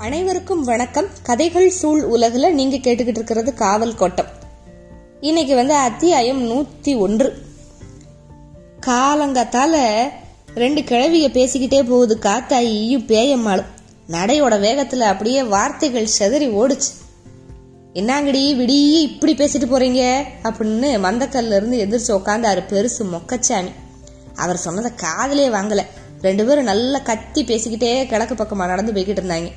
அனைவருக்கும் வணக்கம். கதைகள் சூழ் உலகில் நீங்க கேட்டுக்கிட்டு இருக்கிறது காவல் கோட்டம். இன்னைக்கு வந்து அத்தியாயம் நூத்தி ஒன்று. காலங்காத்தால ரெண்டு கிழவிய பேசிக்கிட்டே போகுது காத்தாயும் பேயம்மாளும் நடையோட வேகத்துல அப்படியே வார்த்தைகள் செதறி ஓடுச்சு. என்னங்கடி விடிய இப்படி பேசிட்டு போறீங்க? அப்படின்னு மந்தக்கல்ல இருந்து எதிர்த்து உட்காந்தாரு பெருசு மொக்கச்சாமி. அவர் சொன்னதை காதலே வாங்கல. ரெண்டு பேரும் நல்லா கத்தி பேசிக்கிட்டே கிழக்கு பக்கமா நடந்து போய்கிட்டு இருந்தாங்க.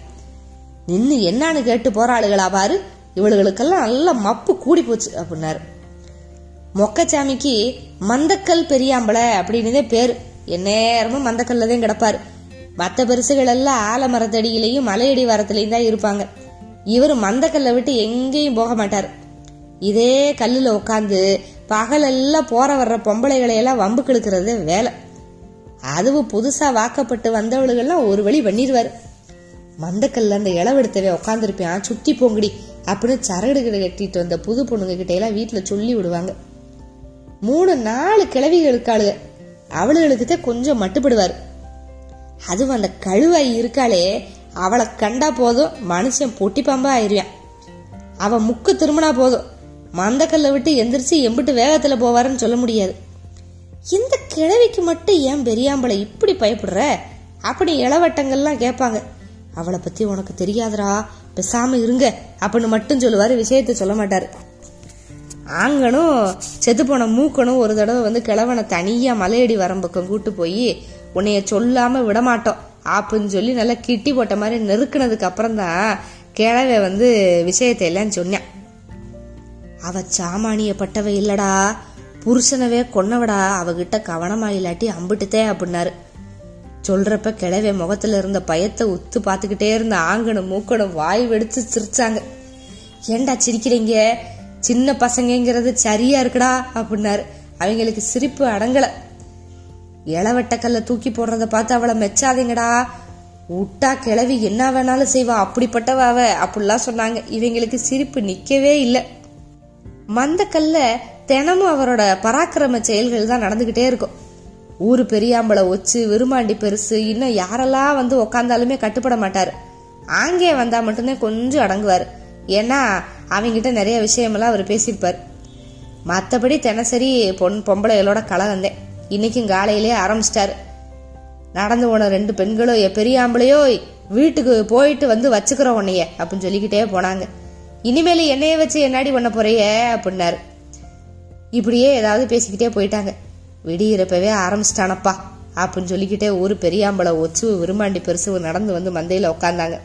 நின்னு என்னன்னு கேட்டு போறாளுகளா பாரு? இவளுகளுக்கெல்லாம் நல்ல மப்பு கூடி போச்சு அப்படின்னாரு. மொக்கச்சாமிக்கு மந்தக்கல் பெரியாம்பளை அப்படின்னதே பேர். எந்நேரமும் மந்தக்கல்ல தான் கிடப்பாரு. மற்ற பெருசுகள் எல்லாம் ஆலமரத்தடியிலையும் மலையடி வாரத்திலையும் தான் இருப்பாங்க. இவர் மந்தக்கல்லை விட்டு எங்கேயும் போக மாட்டார். இதே கல்லுல உட்காந்து பகலெல்லாம் போற வர்ற பொம்பளைகளை எல்லாம் வம்பு கெடுக்கிறது வேலை. அதுவும் புதுசா வாக்கப்பட்டு வந்தவளுகள்லாம் ஒரு வழி பண்ணிடுவாரு மந்தக்கல்ல அந்த இளவெடுத்தவே உட்காந்துருப்பியான் சுத்தி போங்கடி அப்படின்னு சரடுகளை கட்டிட்டு வந்த புது பொண்ணுங்க கிட்ட எல்லாம் வீட்டுல சொல்லி விடுவாங்க. மூணு நாலு கிழவிகளுக்காளுக அவளுகளுக்கு கொஞ்சம் மட்டுப்படுவாரு. அதுவும் அந்த கழுவாய் இருக்காளே அவளை கண்டா போதும் மனுஷன் பொட்டி பாம்பா ஆயிருவான். அவ முக்கு திரும்பினா போதும். மந்தக்கல்ல விட்டு எந்திரிச்சு எம்பிட்டு வேகத்துல போவாருன்னு சொல்ல முடியாது. இந்த கிழவிக்கு மட்டும் ஏன் பெரியாம்பளை இப்படி பயப்படுற? அப்படி இளவட்டங்கள்லாம் கேட்பாங்க. அவளை பத்தி உனக்கு தெரியாதுடா பேசாம இருங்க. அப்படின்னு மட்டும் சொல்லுவாரு. விஷயத்த சொல்ல மாட்டாரு. ஆங்கனும் செத்து போன மூக்கனும் ஒரு தடவை வந்து கிழவனை தனியா மலையடி வரம்பக்கம் கூட்டு போய் உன்னைய சொல்லாம விடமாட்டோம். அப்படின்னு சொல்லி நல்லா கிட்டி போட்ட மாதிரி நெருக்கினதுக்கு அப்புறம் தான் கிழவை வந்து விஷயத்தை எல்லாம் சொன்னான் அவ சாமானியப்பட்டவ இல்லடா. புருஷனவே கொன்னவடா. அவகிட்ட கவனமா இல்லாட்டி அம்பிட்டுத்தே அப்படின்னாரு. சொல்றப்ப கிழவே முகத்துல இருந்த பயத்தை உத்து பார்த்துக்கிட்டே இருந்த ஆங்கணும் மூக்கணும் வாய் வெடிச்சு சிரிச்சாங்க. ஏண்டா சிரிக்கிறீங்க? சின்ன பசங்கங்கிறது சரியா இருக்குடா அப்படின்னாரு. அவங்களுக்கு சிரிப்பு அடங்கல. இளவட்டக்கல்ல தூக்கி போடுறத பார்த்து அவளை மெச்சாதீங்கடா. விட்டா கிளவி என்ன வேணாலும் செய்வா அப்படிப்பட்டவ அவ அப்படிலாம் சொன்னாங்க. இவங்களுக்கு சிரிப்பு நிக்கவே இல்லை. மந்தக்கல்ல தினமும் அவரோட பராக்கிரம செயல்கள் தான் நடந்துகிட்டே இருக்கும். ஊரு பெரியாம்பளை ஒச்சு விருமாண்டி பெருசு இன்னும் யாரெல்லாம் வந்து உக்காந்தாலுமே கட்டுப்பட மாட்டார். ஆங்கே வந்தா மட்டும்தான் கொஞ்சம் அடங்குவார். ஏன்னா அவங்கிட்ட நிறைய விஷயமெல்லாம் அவர் பேசியிருப்பார். மற்றபடி தினசரி பொன் பொம்பளைகளோட கலந்தேன் இன்னைக்கும் காலையிலே ஆரம்பிச்சிட்டார். நடந்து போன ரெண்டு பெண்களோ என் பெரியாம்பளையோ வீட்டுக்கு போயிட்டு வந்து வச்சுக்கிறோம் உன்னைய அப்படின்னு சொல்லிக்கிட்டே போனாங்க. இனிமேல் என்னைய வச்சு என்னாடி பண்ண போறைய அப்படின்னாரு. இப்படியே ஏதாவது பேசிக்கிட்டே போயிட்டாங்க. விடியிறப்பவே ஆரம்பிச்சிட்டானப்பா. அப்படின்னு சொல்லிக்கிட்டே ஊர் பெரியாம்பளை ஒச்சு விரும்பாண்டி பெருசு நடந்து வந்து மந்தையில் உட்காந்தாங்க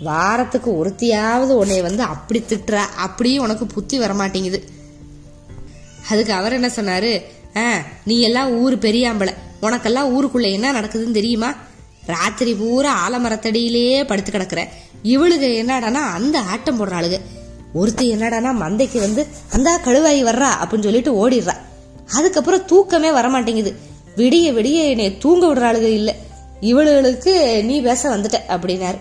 வாரத்துக்கு ஒருத்தியாவது உன்னை வந்து அப்படி திட்டுற அப்படியும் உனக்கு புத்தி வரமாட்டேங்குது. அதுக்கு அவர் என்ன சொன்னாரு? ஆ நீ எல்லாம் ஊர் பெரியாம்பளை. உனக்கெல்லாம் ஊருக்குள்ள என்ன நடக்குதுன்னு தெரியுமா? ராத்திரி பூரா ஆலமரத்தடியிலேயே படுத்து கிடக்குற. இவளுக என்னடானா அந்த ஆட்டம் போடுறாளுக ஒருத்தி என்னடானா மந்தைக்கு வந்து அந்த கழுவாயி வர்றா அப்படின்னு சொல்லிட்டு ஓடிடுறா. அதுக்கப்புறம் தூக்கமே வரமாட்டேங்குது. விடிய விடிய என்னை தூங்க விடுறாளுக இல்ல. இவளுகளுக்கு நீ பேச வந்துட்ட அப்படின்னாரு.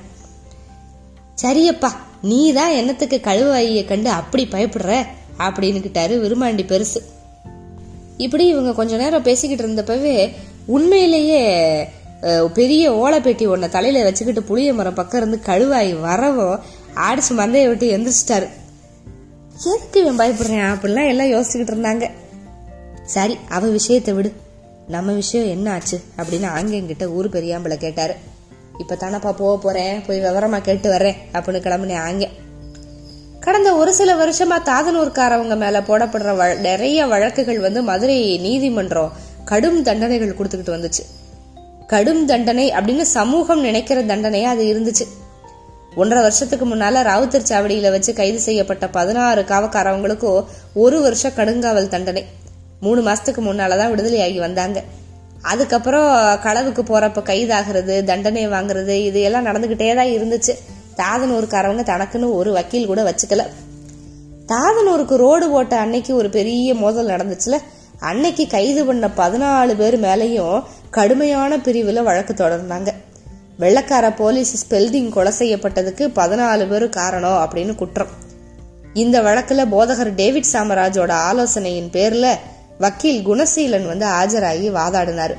சரியப்பா நீ தான் என்னத்துக்கு கழுவாயிய கண்டு அப்படி பயப்படுற? அப்படின்னுக்கிட்டாரு விருமாண்டி பெருசு. இப்படி இவங்க கொஞ்ச நேரம் பேசிக்கிட்டு இருந்தப்பவே உண்மையிலேயே பெரிய ஓலைப்பெட்டி ஒன்ன தலையில வச்சுக்கிட்டு புளிய மரம் பக்கம் இருந்து கழுவாய் வரவோ ஆடிச்சு மந்தையை விட்டு எந்திரிச்சிட்டாரு. எதுக்கு இவன் பயப்படுறேன்? அப்படிலாம் எல்லாம் யோசிச்சுக்கிட்டு இருந்தாங்க. சரி அவ விஷயத்தை விடு. நம்ம விஷயம் என்ன ஆச்சு? அப்படின்னு ஆங்கிட்ட ஊர் பெரியாம்பளை கேட்டாரு. இப்ப தானப்பா போக போறேன் போய் விவரமா கேட்டு வர்றேன் அப்படின்னு கிளம்புனேன் ஆங்க கடந்த ஒரு சில வருஷமா தாதனூர்காரவங்க மேல போடப்படுற நிறைய வழக்குகள் வந்து மதுரை நீதிமன்றம் கடும் தண்டனைகள் கொடுத்துக்கிட்டு வந்துச்சு. கடும் தண்டனை அப்படின்னு சமூகம் நினைக்கிற தண்டனையா அது இருந்துச்சு. ஒன்றரை வருஷத்துக்கு முன்னால ராவுத்தர் சாவடியில வச்சு கைது செய்யப்பட்ட பதினாறு காவக்காரவங்களுக்கும் ஒரு வருஷம் கடுங்காவல் தண்டனை. மூணு மாசத்துக்கு முன்னாலதான் விடுதலையாகி வந்தாங்க. அதுக்கப்புறம் களவுக்கு போறப்ப கைதாகிறது தண்டனை வாங்குறது இது எல்லாம் நடந்துகிட்டே தான் இருந்துச்சு. தாதனூருக்காரவங்க தனக்குன்னு ஒரு வக்கீல் கூட வச்சுக்கல. தாதனூருக்கு ரோடு போட்ட அன்னைக்கு ஒரு பெரிய மோதல் நடந்துச்சுல. அன்னைக்கு கைது பண்ண பதினாலு பேர் மேலேயும் கடுமையான பிரிவுல வழக்கு தொடர்ந்தாங்க. வெள்ளக்கார போலீஸ் ஸ்பெல்டிங் கொலை செய்யப்பட்டதுக்கு பதினாலு பேர் காரணம் அப்படின்னு குற்றம். இந்த வழக்குல போதகர் டேவிட் சாமராஜோட ஆலோசனையின் பேர்ல வக்கீல் குணசீலன் வந்து ஆஜராகி வாதாடினாரு.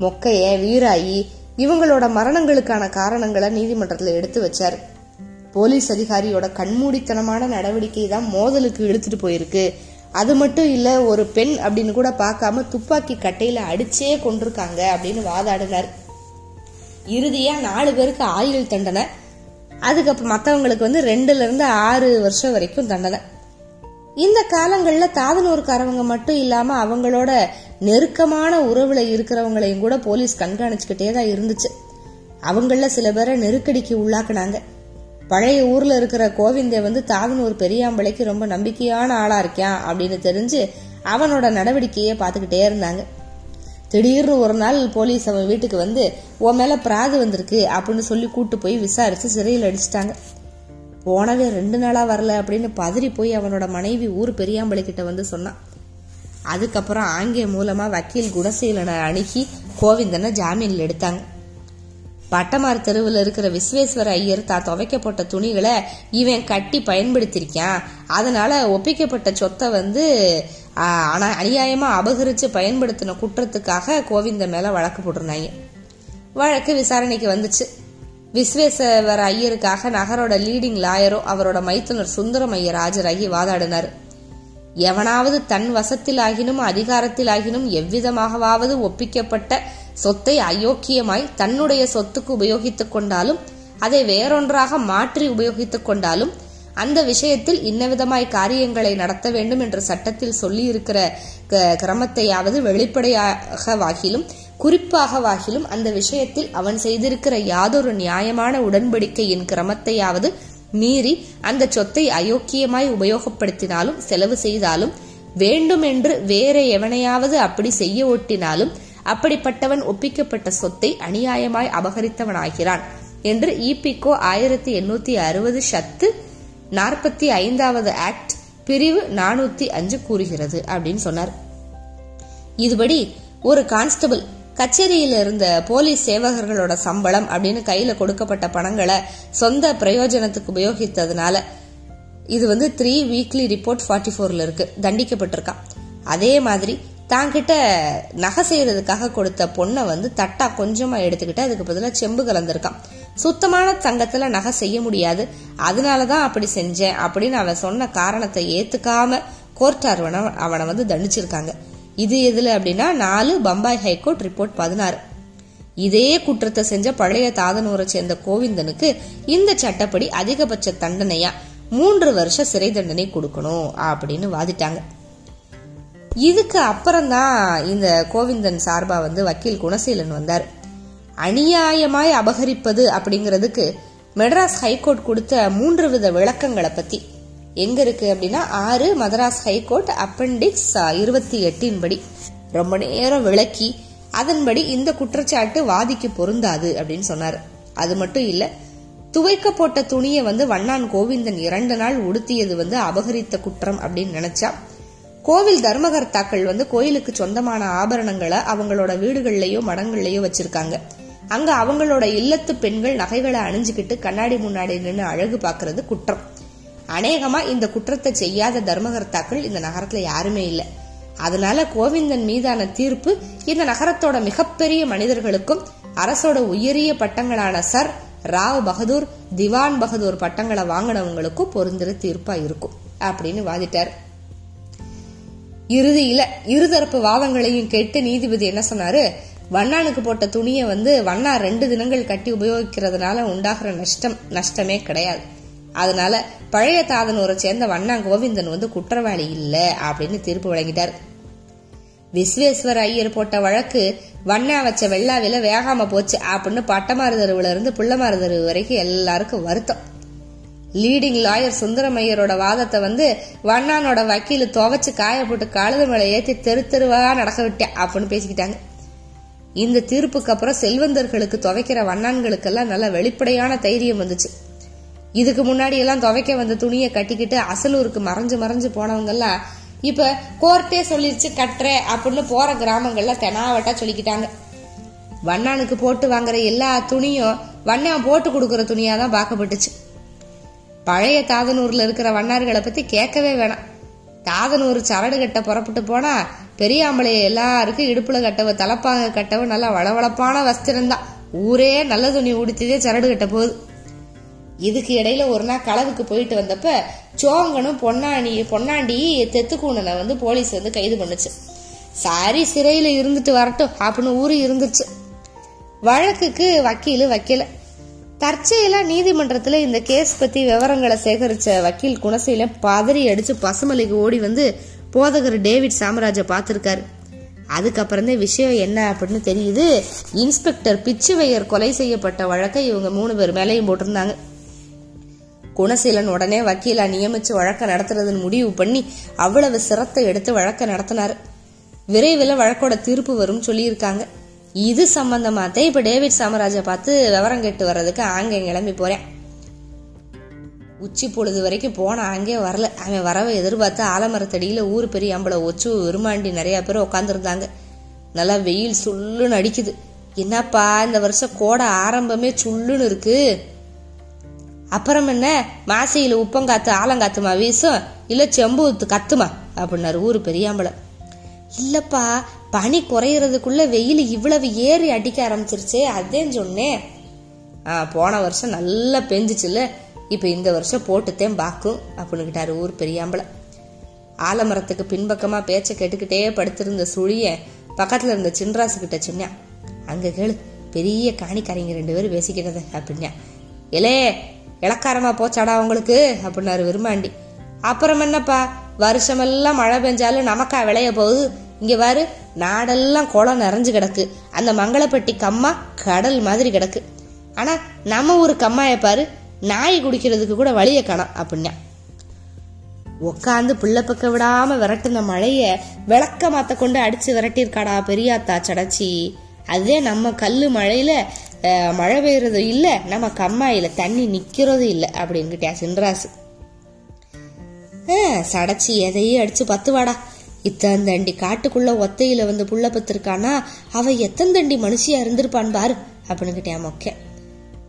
மொக்கைய வீராயி இவங்களோட மரணங்களுக்கான காரணங்களை நீதிமன்றத்தில் எடுத்து வச்சாரு. போலீஸ் அதிகாரியோட கண்மூடித்தனமான நடவடிக்கை தான் மோதலுக்கு இழுத்துட்டு போயிருக்கு. அது மட்டும் இல்ல ஒரு பெண் அப்படின்னு கூட பார்க்காம துப்பாக்கி கட்டையில அடிச்சே கொண்டிருக்காங்க அப்படின்னு வாதாடினார். இறுதியா நாலு பேருக்கு ஆயுள் தண்டனை. அதுக்கப்புறம் மற்றவங்களுக்கு வந்து ரெண்டுல இருந்து ஆறு வருஷம் வரைக்கும் தண்டனை. இந்த காலங்களில் தாதனூர்காரவங்க மட்டும் இல்லாமல் அவங்களோட நெருக்கமான உறவுல இருக்கிறவங்களையும் கூட போலீஸ் கண்காணிச்சுக்கிட்டே தான் இருந்துச்சு. அவங்கள சில பேரை நெருக்கடிக்கு உள்ளாக்குனாங்க. பழைய ஊரில் இருக்கிற கோவிந்தே வந்து தாதனூர் பெரியாம்பளைக்கு ரொம்ப நம்பிக்கையான ஆளா இருக்கான் அப்படின்னு தெரிஞ்சு அவனோட நடவடிக்கையை பார்த்துக்கிட்டே இருந்தாங்க. திடீர்னு ஒரு நாள் போலீஸ் அவன் வீட்டுக்கு வந்து உன் மேல பிராது வந்திருக்கு அப்படின்னு சொல்லி கூட்டு போய் விசாரிச்சு சிறையில் அடிச்சிட்டாங்க. போனவே ரெண்டு நாளாக வரல அப்படின்னு பதறி போய் அவனோட மனைவி ஊர் பெரியாம்பளை வந்து சொன்னான். அதுக்கப்புறம் ஆங்கே மூலமாக வக்கீல் குணசீலனை அணுகி கோவிந்தனை ஜாமீனில் எடுத்தாங்க. பட்டமார் தெருவில் இருக்கிற விஸ்வேஸ்வர ஐயர் தான் துவைக்கப்பட்ட துணிகளை இவன் கட்டி பயன்படுத்தியிருக்கான் அதனால ஒப்பிக்கப்பட்ட சொத்தை வந்து ஆனால் அநியாயமாக அபகரித்து பயன்படுத்தின குற்றத்துக்காக கோவிந்த மேலே வழக்கு போட்டிருந்தாங்க. வழக்கு விசாரணைக்கு வந்துச்சு. விஸ்வேஸ்வர ஐயருக்காக நகரோட லீடிங் லாயரும் அவரோட மைத்துனர் சுந்தரம் ஐயர் ஆஜராகி வாதாடினார். எவனாவது தன் வசத்தில் ஆகினும் அதிகாரத்தில் ஆகினும் எவ்விதமாகவாவது ஒப்பிக்கப்பட்ட சொத்தை அயோக்கியமாய் தன்னுடைய சொத்துக்கு உபயோகித்துக் கொண்டாலும் அதை வேறொன்றாக மாற்றி உபயோகித்துக் கொண்டாலும் அந்த விஷயத்தில் இன்னவிதமாய் காரியங்களை நடத்த வேண்டும் என்று சட்டத்தில் சொல்லியிருக்கிற கிரமத்தையாவது வெளிப்படையாக வாகிலும் குறிப்பாக வாகிலும் அந்த விஷயத்தில் அவன் செய்திருக்கிற யாதொரு நியாயமான உடன்படிக்கையின் கிரமத்தையாவது மீறி அந்த சொத்தை அயோக்கியமாய் உபயோகப்படுத்தினாலும் செலவு செய்தாலும் வேண்டுமென்று வேற எவனையாவது அப்படி செய்ய ஒட்டினாலும் அப்படிப்பட்டவன் ஒப்பிக்கப்பட்ட சொத்தை அநியாயமாய் அபகரித்தவனாகிறான் என்று இபிகோ ஆயிரத்தி எண்ணூத்தி அறுபது ஷத்து நாற்பத்தி ஐந்தாவது ஆக்ட் பிரிவு நானூத்தி அஞ்சு கூறுகிறது அப்படின்னு சொன்னார். இதுபடி ஒரு கான்ஸ்டபிள் கச்சேரியில் இருந்த போலீஸ் சேவகர்களோட சம்பளம் அப்படின்னு கையில கொடுக்கப்பட்ட பணங்களை சொந்த பிரயோஜனத்துக்கு உபயோகித்ததுனால இது வந்து த்ரீ வீக்லி ரிப்போர்ட் ஃபார்ட்டி ஃபோர்ல இருக்கு. தண்டிக்கப்பட்டிருக்கான் அதே மாதிரி தாங்கிட்ட நகை செய்யறதுக்காக கொடுத்த பொண்ணை வந்து தட்டா கொஞ்சமா எடுத்துக்கிட்டு அதுக்கு பதிலாக செம்பு கலந்திருக்கான். சுத்தமான தங்கத்துல நகை செய்ய முடியாது. அதனாலதான் அப்படி செஞ்சேன் அப்படின்னு அவன் சொன்ன காரணத்தை ஏத்துக்காம கோர்ட் அவனை வந்து தண்டிச்சிருக்காங்க. இது எதுல அப்படின்னா நாலு பம்பாய் ஹைகோர்ட் ரிப்போர்ட் பதினாறு. இதே குற்றத்தை செஞ்ச பழைய தாதனூரை சேர்ந்த கோவிந்தனுக்கு இந்த சட்டப்படி அதிகபட்ச தண்டனையா மூன்று வருஷ சிறை தண்டனை கொடுக்கணும் அப்படின்னு வாதிட்டாங்க. இதுக்கு அப்புறம்தான் இந்த கோவிந்தன் சார்பா வந்து வக்கீல் குணசீலன் வந்தார். அநியாயமாய் அபகரிப்பது அப்படிங்கிறதுக்கு மெட்ராஸ் ஹைகோர்ட் கொடுத்த மூன்று வித விளக்கங்களை பத்தி எங்க இருக்கு அப்படின்னா ஆறு மதராஸ் ஹைகோர்ட் அப்பண்டிக்ஸ் இருபத்தி எட்டின் படி. ரொம்ப நேரம் விளக்கி அதன்படி இந்த குற்றச்சாட்டு வாதிக்கு பொருந்தாது அப்படின்னு சொன்னார். அது மட்டும் இல்ல துவைக்கப்பட்ட துணியை வந்து வண்ணான் கோவிந்தன் இரண்டு நாள் உடுத்தியது வந்து அபகரித்த குற்றம் அப்படின்னு நினைச்சா கோவில் தர்மகர்த்தாக்கள் வந்து கோயிலுக்கு சொந்தமான ஆபரணங்களை அவங்களோட வீடுகள்லயோ மடங்கள்லயோ வச்சிருக்காங்க. அங்க அவங்களோட இல்லத்து பெண்கள் நகைகளை அணிஞ்சுக்கிட்டு கண்ணாடி முன்னாடி நின்று அழகு பாக்குறது குற்றம். அநேகமா இந்த குற்றத்தை செய்யாத தர்மகர்த்தாக்கள் இந்த நகரத்துல யாருமே இல்லை. அதனால கோவிந்தன் மீதான தீர்ப்பு இந்த நகரத்தோட மிகப்பெரிய மனிதர்களுக்கும் அரசோட உயரிய பட்டங்களான சர் ராவ் பகதூர் திவான் பகதூர் பட்டங்களை வாங்கினவங்களுக்கும் பொருந்திர தீர்ப்பா இருக்கும் அப்படின்னு வாதிட்டார். இறுதியில இருதரப்பு வாதங்களையும் கேட்டு நீதிபதி என்ன சொன்னாரு? வண்ணானுக்கு போட்ட துணியை வந்து வண்ணா ரெண்டு தினங்கள் கட்டி உபயோகிக்கிறதுனால உண்டாகிற நஷ்டம் நஷ்டமே கிடையாது. அதனால பழைய தாதனூரை சேர்ந்த வண்ணாங்கோவிந்தன் வந்து குற்றவாளி இல்ல அப்படின்னு தீர்ப்பு வழங்கிட்டார். விஸ்வேஸ்வர ஐயர் போட்ட வழக்கு வண்ணா வச்ச வெள்ளாவில வேகாம போச்சு அப்படின்னு பட்டமாறுதருவுல இருந்து பிள்ளைமாறுதருவு வரைக்கும் எல்லாருக்கும் வருத்தம். லீடிங் லாயர் சுந்தரமையரோட வாதத்தை வந்து வண்ணானோட வக்கீல் துவைச்சு காயப்போட்டு கழுது மேலே ஏத்தி தெரு தெருவா நடக்க விட்டேன் அப்படின்னு பேசிக்கிட்டாங்க. இந்த தீர்ப்புக்கு அப்புறம் செல்வந்தர்களுக்கு துவைக்கிற வண்ணான்களுக்கெல்லாம் நல்ல வெளிப்படையான தைரியம் வந்துச்சு. இதுக்கு முன்னாடி எல்லாம் துவைக்க வந்த துணியை கட்டிக்கிட்டு அசலூருக்கு மறைஞ்சு மறைஞ்சு போனவங்கெல்லாம் இப்ப கோர்ட்டே சொல்லிருச்சு கட்டுற அப்படின்னு போற கிராமங்கள்ல தெனாவட்டா சொல்லிக்கிட்டாங்க. வண்ணானுக்கு போட்டு வாங்குற எல்லா துணியும் வண்ணான் போட்டு கொடுக்கற துணியா தான் பார்க்கப்பட்டுச்சு. பழைய தாதனூர்ல இருக்கிற வண்ணார்களை பத்தி கேட்கவே வேணாம். தாதனூர் சரடு கட்ட புறப்பட்டு போனா பெரியாம்பளைய எல்லாருக்கும் இடுப்புல கட்டவ தலப்பாக கட்டவ நல்லா வளவளப்பான வஸ்திரம் தான் ஊரே நல்ல துணி உடுத்திதே சரடு கட்ட போகுது. இதுக்கு இடையில ஒரு நாள் களவுக்கு போயிட்டு வந்தப்ப சோங்கனும் பொன்னாணி பொன்னாண்டி தெத்துக்கூண்டனை வந்து போலீஸ் வந்து கைது பண்ணுச்சு. சாரி சிறையில இருந்துட்டு வரட்டும் அப்படின்னு ஊரு இருந்துச்சு. வழக்குக்கு வக்கீல் வக்கீல. தற்செயலா நீதிமன்றத்துல இந்த கேஸ் பத்தி விவரங்களை சேகரிச்ச வக்கீல் குணசையில பதறி அடிச்சு பசுமலைக்கு ஓடி வந்து போதகர் டேவிட் சாமராஜ பார்த்துருக்காரு. அதுக்கப்புறம் தான் விஷயம் என்ன அப்படின்னு தெரியுது. இன்ஸ்பெக்டர் பிச்சுவையர் கொலை செய்யப்பட்ட வழக்கை இவங்க மூணு பேர் மேலேயும் போட்டிருந்தாங்க. குணசீலன் உடனே வக்கீலா நியமிச்சு வழக்க நடத்துறதுன்னு முடிவு பண்ணி அவ்வளவு சிரத்தை எடுத்து வழக்க நடத்தினாரு. விரைவில் வழக்கோட தீர்ப்பு வரும் சொல்லியிருக்காங்க. இது சம்பந்தமாத்தே இப்ப டேவிட் சாமராஜை பார்த்து விவரம் கேட்டு வர்றதுக்கு ஆங்கே கிளம்பி போறேன். உச்சி பொழுது வரைக்கும் போன அங்கே வரல. அவன் வரவை எதிர்பார்த்து ஆலமரத்தடியில ஊர் பெரிய அம்பளை ஒச்சு விரும்மாண்டி நிறைய பேர் உட்காந்துருந்தாங்க நல்லா வெயில் சுள்ளுன்னு அடிக்குது. என்னப்பா இந்த வருஷம் கோடை ஆரம்பமே சுள்ளுன்னு இருக்கு. அப்புறம் என்ன? மாசையில் உப்பங்காத்து ஆலங்காத்துமா வீசும்? இல்லை செம்புத்து கத்துமா? அப்படின்னாரு ஊர் பெரியாம்பளை. இல்லப்பா பனி குறையிறதுக்குள்ள வெயில் இவ்வளவு ஏறி அடிக்க ஆரம்பிச்சிருச்சே அதேன்னு சொன்னேன். ஆ போன வருஷம் நல்லா பெஞ்சிச்சுல இப்போ இந்த வருஷம் போட்டுத்தேன் பாக்கும் அப்படின்னுக்கிட்டாரு ஊர் பெரியாம்பளை. ஆலமரத்துக்கு பின்பக்கமாக பேச்சை கேட்டுக்கிட்டே படுத்திருந்த சுழிய பக்கத்தில் இருந்த சின்ராசு கிட்ட அங்கே அங்க கேளு பெரிய காணிக்காரங்க ரெண்டு பேரும் பேசிக்கிட்டத அப்படின்னா எலே இளக்காரமா போச்சாடா உங்களுக்கு? அப்படின்னாரு விரும்பாண்டி அப்புறம் என்னப்பா? வருஷமெல்லாம் மழை பெஞ்சாலும் நமக்கா விளைய போகுது. இங்க பாரு நாடெல்லாம் குளம் நிறைஞ்சு கிடக்கு. அந்த மங்களப்பட்டி கம்மா கடல் மாதிரி கிடக்கு. ஆனா நம்ம ஊர் கம்மாய பாரு நாய் குடிக்கிறதுக்கு கூட வழிய காணோம் அப்படின்னா. உக்காந்து பிள்ளை பக்க விடாம விரட்டுன மழைய விளக்க மாத்த கொண்டு அடிச்சு விரட்டியிருக்காடா பெரியாத்தா சடைச்சி. அதே நம்ம கல் மழையில மழை பெய்யறது இல்லை நம்ம கம்மாயில தண்ணி நிக்கிறது இல்லை அப்படின்னுட்டா சின்ராசு. சடைச்சி எதையும் அடிச்சு பத்து வாடா இத்தந்தண்டி காட்டுக்குள்ள ஒத்தையில வந்து புள்ள பத்திருக்கானா? அவ எத்தந்தண்டி மனுஷியா இருந்திருப்பான் பாரு அப்படின்னுக்கிட்டேன் மொக்க.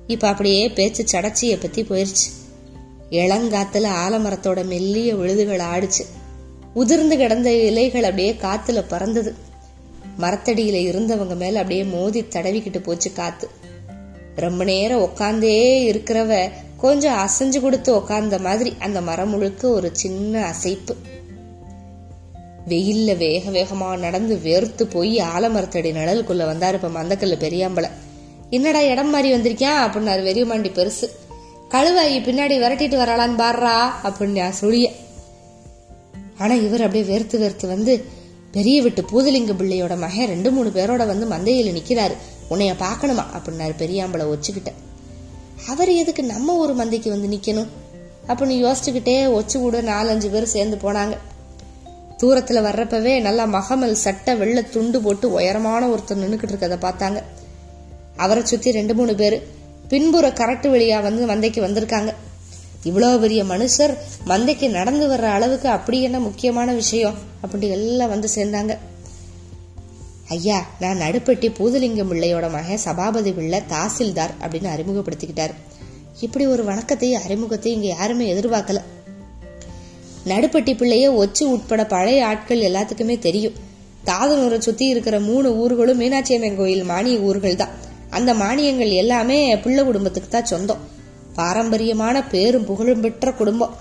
இப்ப அப்படியே பேச்சு சடைச்சிய பத்தி போயிருச்சு. இளங்காத்துல ஆலமரத்தோட மெல்லிய விழுதுகள் ஆடுச்சு. உதிர்ந்து கிடந்த இலைகள் அப்படியே காத்துல பறந்தது. மரத்தடியில இருந்தவங்க மேல அப்படியே மோதி தடவிக்கிட்டு போச்சு காத்து. ரொம்ப நேரம் உக்காந்தே இருக்கிறவ கொஞ்சம் அசைஞ்சு கொடுத்து உக்காந்த மாதிரி அந்த மரம் முழுக்க ஒரு சின்ன அசைப்பு. வெயில்ல வேக வேகமா நடந்து வேர்த்து போய் ஆலமரத்தடி நிழலுக்குள்ள வந்தாரு இப்ப மந்தக்கல்ல பெரியாம்பளை. என்னடா இடம் மாதிரி வந்திருக்கியான் அப்படின்னாரு வெறியமாண்டி பெருசு. கழுவாயி பின்னாடி விரட்டிட்டு வரலான்னு பாடுறா அப்படின்னு சுழிய. ஆனா இவர் அப்படியே வேர்த்து வேர்த்து வந்து பெரிய விட்டு பூதலிங்க பிள்ளையோட மகன் ரெண்டு மூணு பேரோட வந்து மந்தையில நிக்கிறாரு. உன்னைய பார்க்கணுமா? அப்படின்னாரு பெரியாம்பளை ஒச்சுக்கிட்ட. அவர் எதுக்கு நம்ம ஒரு மந்தைக்கு வந்து நிக்கணும்? அப்படின்னு யோசிச்சுக்கிட்டே ஒச்சு கூட நாலஞ்சு பேர் சேர்ந்து போனாங்க. தூரத்துல வர்றப்பவே நல்லா மகமல் சட்டை வெள்ளை துண்டு போட்டு உயரமான ஒருத்தர் நின்னுக்கிட்டு இருக்கதை பார்த்தாங்க. அவரை சுத்தி ரெண்டு மூணு பேர். பின்புற கரட்டு வழியா வந்து மந்தைக்கு வந்திருக்காங்க. இவ்வளவு பெரிய மனுஷர் மந்தைக்கு நடந்து வர்ற அளவுக்கு அப்படி என்ன முக்கியமான விஷயம்? அப்படி எல்லாம் வந்து சேர்ந்தாங்க. ஐயா நான் நடுப்பட்டி பூதலிங்கம் பிள்ளையோட மகன் சபாபதி பிள்ளை தாசில்தார் அப்படின்னு அறிமுகப்படுத்திக்கிட்டாரு. இப்படி ஒரு வணக்கத்தையும் அறிமுகத்தையும் இங்க யாருமே எதிர்பார்க்கல. நடுப்பட்டி பிள்ளைய ஒச்சு உட்பட பழைய ஆட்கள் எல்லாத்துக்குமே தெரியும். தாதனூரை சுத்தி இருக்கிற மூணு ஊர்களும் மீனாட்சி அம்மன் கோயில் மானிய ஊர்கள் தான் அந்த மானியங்கள் எல்லாமே பிள்ளை குடும்பத்துக்கு தான் சொந்தம். பாரம்பரியமான பேரும் புகழும் பெற்ற குடும்பம்.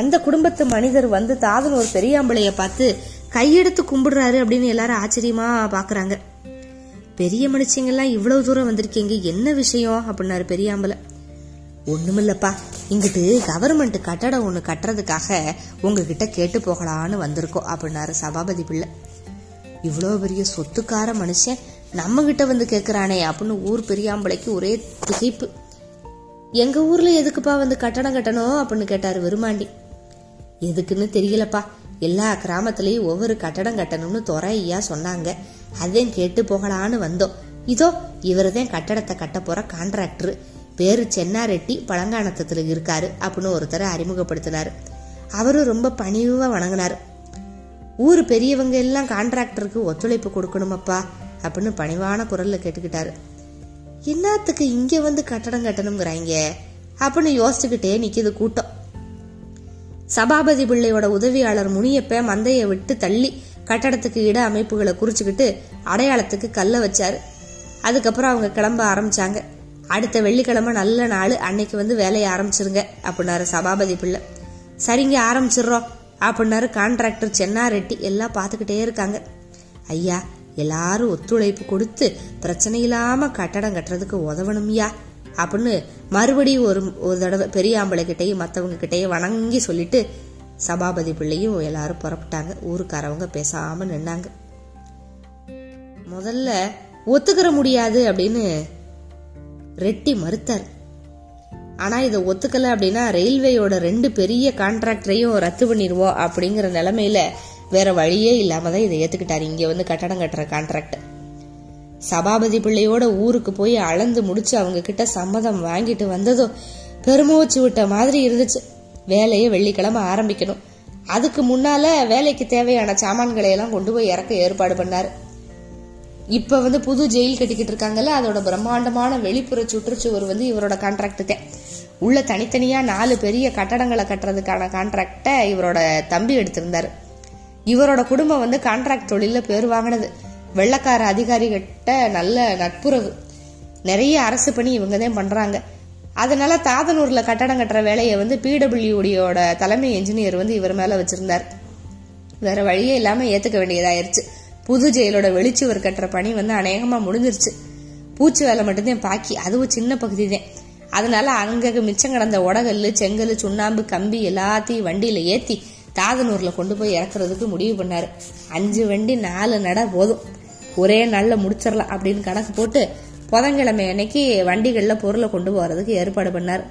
அந்த குடும்பத்து மனிதர் வந்து தாதனூர் பெரியாம்பளைய பார்த்து கையெடுத்து கும்பிடுறாரு அப்படின்னு எல்லாரும் ஆச்சரியமா பாக்குறாங்க. பெரிய மனுஷங்கெல்லாம் இவ்வளவு தூரம் வந்திருக்கீங்க என்ன விஷயம்? அப்படின்னாரு பெரியாம்பலை ஒண்ணுமில்லப்பா இங்கிட்டு கவர்மெண்ட் கட்டடம் ஒண்ணு கட்டுறதுக்காக உங்ககிட்ட கேட்டு போகலான்னு வந்திருக்கோம் அப்படின்னாரு சபாபதி பிள்ளை. இவ்வளோ பெரிய சொத்துக்கார மனுஷன் நம்ம கிட்ட வந்து கேக்குறானே அப்படின்னு ஊர் பெரியாம்பளைக்கு ஒரே திகைப்பு. எங்க ஊர்ல எதுக்குப்பா வந்து கட்டடம் கட்டணும் அப்படின்னு கேட்டாரு விருமாண்டி எதுக்குன்னு தெரியலப்பா. எல்லா கிராமத்திலையும் ஒவ்வொரு கட்டடம் கட்டணும்னு துறையா சொன்னாங்க. அதையும் கேட்டு போகலான்னு வந்தோம். இதோ இவருதான் கட்டடத்தை கட்ட போற கான்ட்ராக்டர் பேரு சென்னாரெட்டி பழங்கானத்தத்துல இருக்காரு அப்படின்னு ஒருத்தரை அறிமுகப்படுத்தினாரு. அவரும் ரொம்ப பணிவா வணங்கினாரு. ஊர் பெரியவங்க எல்லாம் கான்ட்ராக்டருக்கு ஒத்துழைப்பு கொடுக்கணுமப்பா அப்படின்னு பணிவான குரல்ல கேட்டுக்கிட்டாரு. என்னத்துக்கு இங்க வந்து கட்டடம் கட்டணுங்கிறாங்க அப்படின்னு யோசிச்சுக்கிட்டே நிக்குது கூட்டம். சபாபதி பிள்ளையோட உதவியாளர் முனியப்ப மந்தைய விட்டு தள்ளி கட்டடத்துக்கு இட அமைப்புகளை குறிச்சுக்கிட்டு அடையாளத்துக்கு கல்ல வச்சாரு. அதுக்கப்புறம் அவங்க கிளம்ப ஆரம்பிச்சாங்க. அடுத்த வெள்ளிக்கிழமை நல்ல நாள் அன்னைக்கு வந்து வேலையை ஆரம்பிச்சிருங்க அப்படின்னாரு சபாபதி பிள்ளை. சரிங்க ஆரம்பிச்சிடுறோம் அப்படின்னாரு கான்ட்ராக்டர் சென்னாரெட்டி எல்லாம் பார்த்துக்கிட்டே இருக்காங்க. ஐயா எல்லாரும் ஒத்துழைப்பு கொடுத்து பிரச்சனை இல்லாம கட்டடம் கட்டுறதுக்கு உதவணும்யா அப்படின்னு மறுபடியும் ஒரு ஒரு தடவை பெரிய ஆம்பளை கிட்டையும் மற்றவங்க கிட்டையும் வணங்கி சொல்லிட்டு சபாபதி பிள்ளையும் எல்லாரும் புறப்பட்டாங்க. ஊருக்காரவங்க பேசாம நின்னாங்க. முதல்ல ஒத்துக்கிற முடியாது அப்படின்னு ரெட்டி மறுத்தார். ஆனா இதை ஒத்துக்கல அப்படின்னா ரயில்வேயோட ரெண்டு பெரிய கான்ட்ராக்டரையும் ரத்து பண்ணிடுவோம் அப்படிங்கிற நிலைமையில வேற வழியே இல்லாம தான் இதை ஏத்துக்கிட்டாரு. இங்க வந்து கட்டடம் கட்டுற கான்ட்ராக்ட் சபாபதி பிள்ளையோட ஊருக்கு போய் அளந்து முடிச்சு அவங்க கிட்ட சம்மதம் வாங்கிட்டு வந்ததோ பெருமூச்சு விட்ட மாதிரி இருந்துச்சு. வேலையை வெள்ளிக்கிழமை ஆரம்பிக்கணும். அதுக்கு முன்னால வேலைக்கு தேவையான சாமான்களை எல்லாம் கொண்டு போய் இறக்க ஏற்பாடு பண்ணாரு. இப்ப வந்து புது ஜெயில் கட்டிக்கிட்டு இருக்காங்கல்ல அதோட பிரம்மாண்டமான வெளிப்புற சுற்றுச்சுவர் வந்து இவரோட கான்ட்ராக்ட் தான். உள்ள தனித்தனியா நாலு பெரிய கட்டடங்களை கட்டுறதுக்கான கான்ட்ராக்டை இவரோட தம்பி எடுத்திருந்தாரு. இவரோட குடும்பம் வந்து கான்ட்ராக்ட் தொழிலில் பேர் வாங்கினது. வெள்ளக்கார அதிகாரிகிட்ட நல்ல நட்புறவு. நிறைய அரசு பணி இவங்க தான் பண்ணுறாங்க அதனால தாதனூர்ல கட்டடம் கட்டுற வேலையை வந்து பிடபிள்யூடியோட தலைமை என்ஜினியர் வந்து இவர் மேல வச்சிருந்தார். வேற வழியே இல்லாம ஏத்துக்க வேண்டியதாயிருச்சு. புது ஜெயிலோட வெளிச்சுவர் கட்டுற பணி வந்து அநேகமா முடிஞ்சிருச்சு. பூச்சி வேலை மட்டும்தான் பாக்கி. அதுவும் சின்ன பகுதி தான் அதனால அங்க மிச்சம் கிடந்த உடகல்லு செங்கல் சுண்ணாம்பு கம்பி எல்லாத்தையும் வண்டியில ஏத்தி தாதனூரில் கொண்டு போய் இறக்குறதுக்கு முடிவு பண்ணார். அஞ்சு வண்டி நாலு நட போதும். ஒரே நாளில் முடிச்சிடலாம் அப்படின்னு கணக்கு போட்டு புதன்கிழமை அன்னைக்கு வண்டிகளில் பொருளை கொண்டு போகிறதுக்கு ஏற்பாடு பண்ணார்.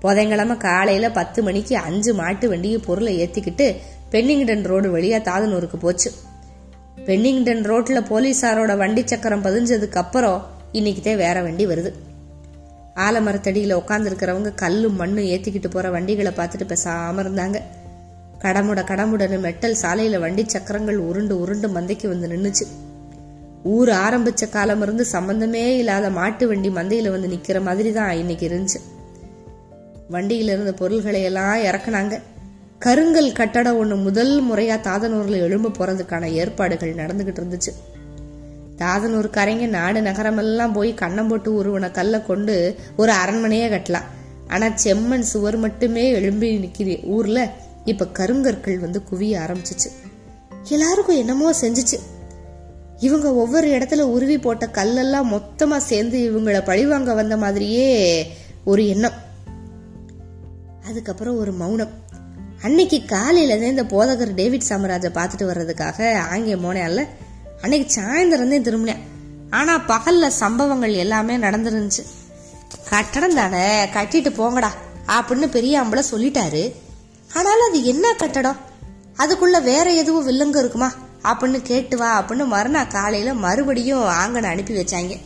புதன்கிழமை காலையில் பத்து மணிக்கு அஞ்சு மாட்டு வண்டியை பொருளை ஏற்றிக்கிட்டு பென்னிங்டன் ரோடு வழியாக தாதனூருக்கு போச்சு. பென்னிங்டன் ரோட்டில் போலீஸாரோட வண்டி சக்கரம் பதிஞ்சதுக்கு அப்புறம் இன்னைக்குதே வேற வண்டி வருது. ஆலமரத்தடியில் உட்காந்துருக்கிறவங்க கல்லும் மண்ணும் ஏற்றிக்கிட்டு போகிற வண்டிகளை பார்த்துட்டு பேசாமல் இருந்தாங்க. கடமுட கடமுடன்னு மெட்டல் சாலையில வண்டி சக்கரங்கள் உருண்டு உருண்டு மந்தைக்கு வந்து நின்னுச்சு. ஊர் ஆரம்பிச்ச காலம் இருந்து சம்பந்தமே இல்லாத மாட்டு வண்டி மந்தையில வந்து நிக்கிற மாதிரி தான் இன்னைக்கு இருந்துச்சு. வண்டியில இருந்த பொருள்களை எல்லாம் இறக்குனாங்க. கருங்கல் கட்டடம் ஒண்ணு முதல் முறையா தாதனூர்ல எழும்ப போறதுக்கான ஏற்பாடுகள் நடந்துகிட்டு இருந்துச்சு. தாதனூர் கரைங்க நாடு நகரமெல்லாம் போய் கண்ணம் போட்டு உருவன கல்லை கொண்டு ஒரு அரண்மனையே கட்டலாம். ஆனா செம்மண் சுவர் மட்டுமே எழும்பி நிற்கிது ஊர்ல. இப்ப கருங்கற்கள் வந்து குவிய ஆரம்பிச்சிச்சு. எல்லாருக்கும் என்னமோ செஞ்சுச்சு. இவங்க ஒவ்வொரு இடத்துல உருவி போட்ட கல்லெல்லாம் மொத்தமா சேர்ந்து இவங்கள பழிவாங்க வந்த மாதிரியே ஒரு எண்ணம். அதுக்கப்புறம் ஒரு மௌனம். அன்னைக்கு காலையில இந்த போதகர் டேவிட் சாமராஜை பார்த்துட்டு வர்றதுக்காக ஆங்கியம் போனேன்ல அன்னைக்கு சாயந்தரம் திரும்பினேன் ஆனா பகல்ல சம்பவங்கள் எல்லாமே நடந்துருந்துச்சு. கட்டடம் தானே கட்டிட்டு போங்கடா அப்படின்னு பெரிய ஆம்பளை சொல்லிட்டாரு. ஆனாலும் அது என்ன கட்டடம்? அதுக்குள்ள வேற எதுவும் வில்லங்க இருக்குமா? அப்படின்னு கேட்டு வா அப்படின்னு மறுநாள் காலையில மறுபடியும் ஆங்கனை அனுப்பி வச்சாங்க.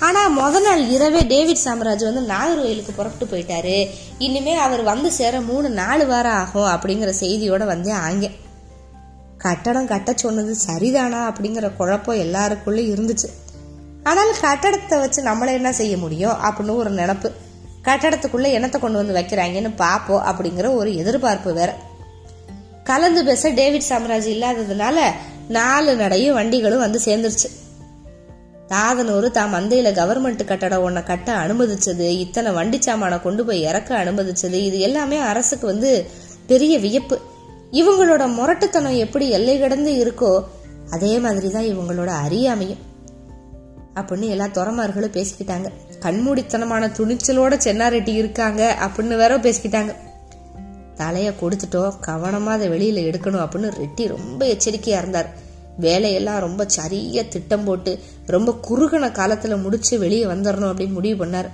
ஆனா முத நாள் இரவே டேவிட் சாம்ராஜ் வந்து நாகர்கோயிலுக்கு புறப்பட்டு போயிட்டாரு. இனிமே அவர் வந்து சேர மூணு நாலு வாரம் ஆகும் அப்படிங்கிற செய்தியோட வந்தே ஆங்க. கட்டடம் கட்ட சொன்னது சரிதானா அப்படிங்கிற குழப்பம் எல்லாருக்குள்ளயும் இருந்துச்சு. ஆனாலும் கட்டடத்தை வச்சு நம்மள என்ன செய்ய முடியும் அப்படின்னு ஒரு நினப்பு. கட்டடத்துக்குள்ள என்னத்தை கொண்டு வந்து வைக்கிறாங்கன்னு பாப்போம் அப்படிங்கிற ஒரு எதிர்பார்ப்பு வேற. கலந்து பேச டேவிட் சாம்ராஜ் இல்லாததுனால நாலு நடையும் வண்டிகளும் வந்து சேர்ந்துருச்சு. தாதனூர் தாம் மந்தையில கவர்மெண்ட் கட்டடம் ஒன்றை கட்ட அனுமதிச்சது இத்தனை வண்டி சாமானை கொண்டு போய் இறக்க அனுமதிச்சது இது எல்லாமே அரசுக்கு வந்து பெரிய வியப்பு. இவங்களோட முரட்டுத்தனம் எப்படி எல்லை கடந்து இருக்கோ அதே மாதிரி தான் இவங்களோட அறியாமையும். அப்படின்னு எல்லா துறமார்களும் பேசிக்கிட்டாங்க. கண்மூடித்தனமான துணிச்சலோட சென்னாரெட்டி இருக்காங்க அப்படின்னு வேற பேசிக்கிட்டாங்க. தலைய கொடுத்துட்டோம் கவனமா அதை வெளியில எடுக்கணும் அப்படின்னு ரெட்டி ரொம்ப எச்சரிக்கையா இருந்தார். வேலையெல்லாம் ரொம்ப சரியாக திட்டம் போட்டு ரொம்ப குறுகன காலத்துல முடிச்சு வெளியே வந்துடணும் அப்படின்னு முடிவு பண்ணார்.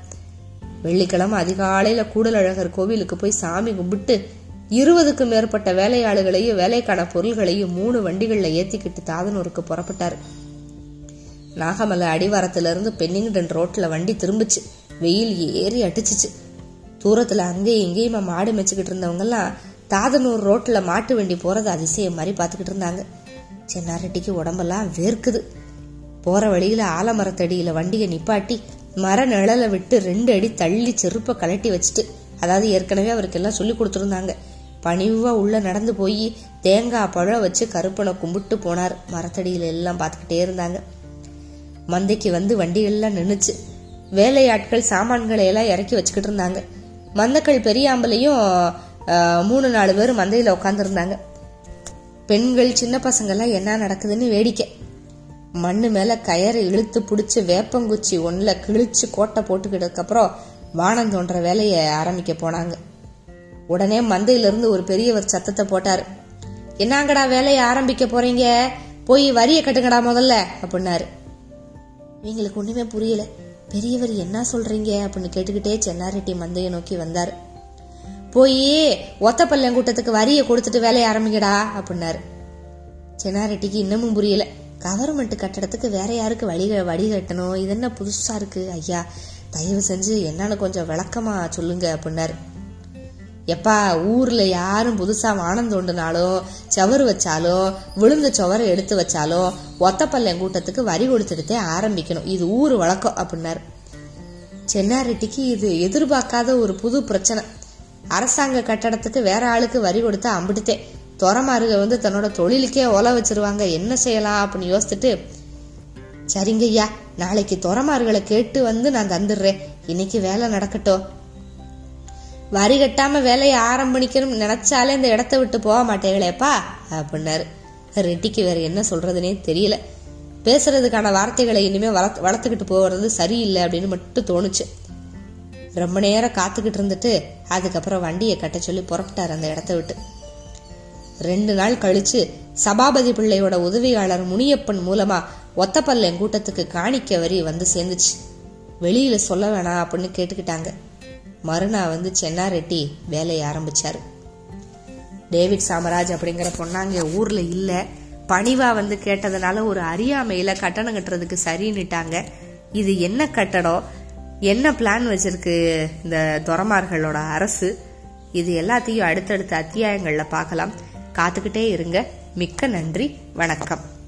வெள்ளிக்கிழமை அதிகாலையில கூடலழகர் கோவிலுக்கு போய் சாமி கும்பிட்டு இருபதுக்கும் மேற்பட்ட வேலையாளுகளையும் வேலைக்கான பொருள்களையும் மூணு வண்டிகள்ல ஏத்திக்கிட்டு தாதனூருக்கு புறப்பட்டார். நாகமலை அடிவாரத்திலிருந்து பென்னிங்டன் ரோட்டில் வண்டி திரும்பிச்சு. வெயில் ஏறி அடிச்சிச்சு. தூரத்தில் அங்கேயும் இங்கேயுமா மாடு மேய்ச்சிக்கிட்டு இருந்தவங்கெல்லாம் தாதனூர் ரோட்டில் மாட்டு வண்டி போகிறது அதிசயம் மாதிரி பார்த்துக்கிட்டு இருந்தாங்க. சென்னாரெட்டிக்கு உடம்பெல்லாம் வேர்க்குது. போகிற வழியில் ஆலமரத்தடியில் வண்டியை நிப்பாட்டி மர நிழலை விட்டு ரெண்டு அடி தள்ளி செருப்பை கலட்டி வச்சுட்டு அதாவது ஏற்கனவே அவருக்கு எல்லாம் சொல்லி கொடுத்துருந்தாங்க. பணிவாக உள்ளே நடந்து போய் தேங்காய் பழம் வச்சு கருப்பனை கும்பிட்டு போனார். மரத்தடியில் எல்லாம் பார்த்துக்கிட்டே இருந்தாங்க. மந்தைக்கு வந்து வண்டிகள்லாம் நின்றுச்சு வேலையாட்கள் சாமான்களை எல்லாம் இறக்கி வச்சுக்கிட்டு இருந்தாங்க. மந்தக்கள் பெரியாம்பலையும் மூணு நாலு பேர் மந்தையில் உட்காந்துருந்தாங்க பெண்கள் சின்ன பசங்கள்லாம் என்ன நடக்குதுன்னு வேடிக்கை. மண்ணு மேல கயறு இழுத்து பிடிச்சி வேப்பங்குச்சி ஒன்றில் கிழிச்சு கோட்டை போட்டுக்கிட்டதுக்கு அப்புறம் வானம் தோன்ற வேலையை ஆரம்பிக்க போனாங்க. உடனே மந்தையிலிருந்து ஒரு பெரியவர் சத்தத்தை போட்டார். என்னங்கடா வேலையை ஆரம்பிக்க போறீங்க? போய் வரியை கட்டுங்கடா முதல்ல அப்படின்னாரு. எங்களுக்கு ஒண்ணுமே புரியல. பெரியவர் என்ன சொல்றீங்க? அப்படின்னு கேட்டுக்கிட்டே சென்னாரெட்டி மந்தையை நோக்கி வந்தார். போய் ஒத்தப்பள்ளம் கூட்டத்துக்கு வரியை கொடுத்துட்டு வேலையை ஆரம்பிக்கடா அப்படின்னாரு. சென்னாரெட்டிக்கு இன்னமும் புரியல. கவர்மெண்ட் கட்டடத்துக்கு வேற யாருக்கு வழி வழி கட்டணும்? இது என்ன புதுசா இருக்கு? ஐயா தயவு செஞ்சு என்னன்னு கொஞ்சம் விளக்கமா சொல்லுங்க அப்படின்னாரு. எப்பா ஊர்ல யாரும் புதுசா வானம் தோண்டினாலோ சவறு வச்சாலோ விழுந்த சுவரை எடுத்து வச்சாலோ ஒத்தப்பள்ளம் கூட்டத்துக்கு வரி கொடுத்துட்டே ஆரம்பிக்கணும். இது ஊர் வழக்கம் அப்படின்னாரு. சென்னாரெட்டிக்கு இது எதிர்பார்க்காத ஒரு புது பிரச்சனை. அரசாங்க கட்டடத்துக்கு வேற ஆளுக்கு வரி கொடுத்தா அம்பிட்டுத்தே. துறமாருக வந்து தன்னோட தொழிலுக்கே ஓலை வச்சிருவாங்க. என்ன செய்யலாம் அப்படின்னு யோசிச்சுட்டு சரிங்க ஐயா நாளைக்கு துறமார்களை கேட்டு வந்து நான் தந்துடுறேன். இன்னைக்கு வேலை நடக்கட்டும். வரி கட்டாம வேலையை ஆரம்பிக்கணும் நினைச்சாலே இந்த இடத்த விட்டு போக மாட்டேங்களேப்பா அப்படின்னாரு. ரெட்டிக்கு வேற என்ன சொல்றதுனே தெரியல. பேசுறதுக்கான வார்த்தைகளை இனிமே வளர்த்து வளர்த்துக்கிட்டு போறது சரியில்லை அப்படின்னு மட்டும் தோணுச்சு. ரொம்ப நேரம் காத்துக்கிட்டு இருந்துட்டு அதுக்கப்புறம் வண்டியை கட்ட சொல்லி புறப்பட்டார் அந்த இடத்த விட்டு. ரெண்டு நாள் கழிச்சு சபாபதி பிள்ளையோட உதவியாளர் முனியப்பன் மூலமா ஒத்தப்பள்ளம் கூட்டத்துக்கு காணிக்க வரி வந்து சேர்ந்துச்சு. வெளியில சொல்ல வேணாம் அப்படின்னு கேட்டுக்கிட்டாங்க. மறுநாள் வந்து சென்னாரெட்டி வேலையை ஆரம்பிச்சார். டேவிட் சாமராஜ் அப்படிங்கிற பொண்ணாங்க ஊரில் இல்லை. பணிவா வந்து கேட்டதுனால ஒரு அறியாமையில் கட்டணம் கட்டுறதுக்கு சரின்னுட்டாங்க. இது என்ன கட்டடம்? என்ன பிளான் வச்சிருக்கு இந்த துறமார்களோட அரசு? இது எல்லாத்தையும் அடுத்தடுத்த அத்தியாயங்களில் பார்க்கலாம். காத்துக்கிட்டே இருங்க. மிக்க நன்றி. வணக்கம்.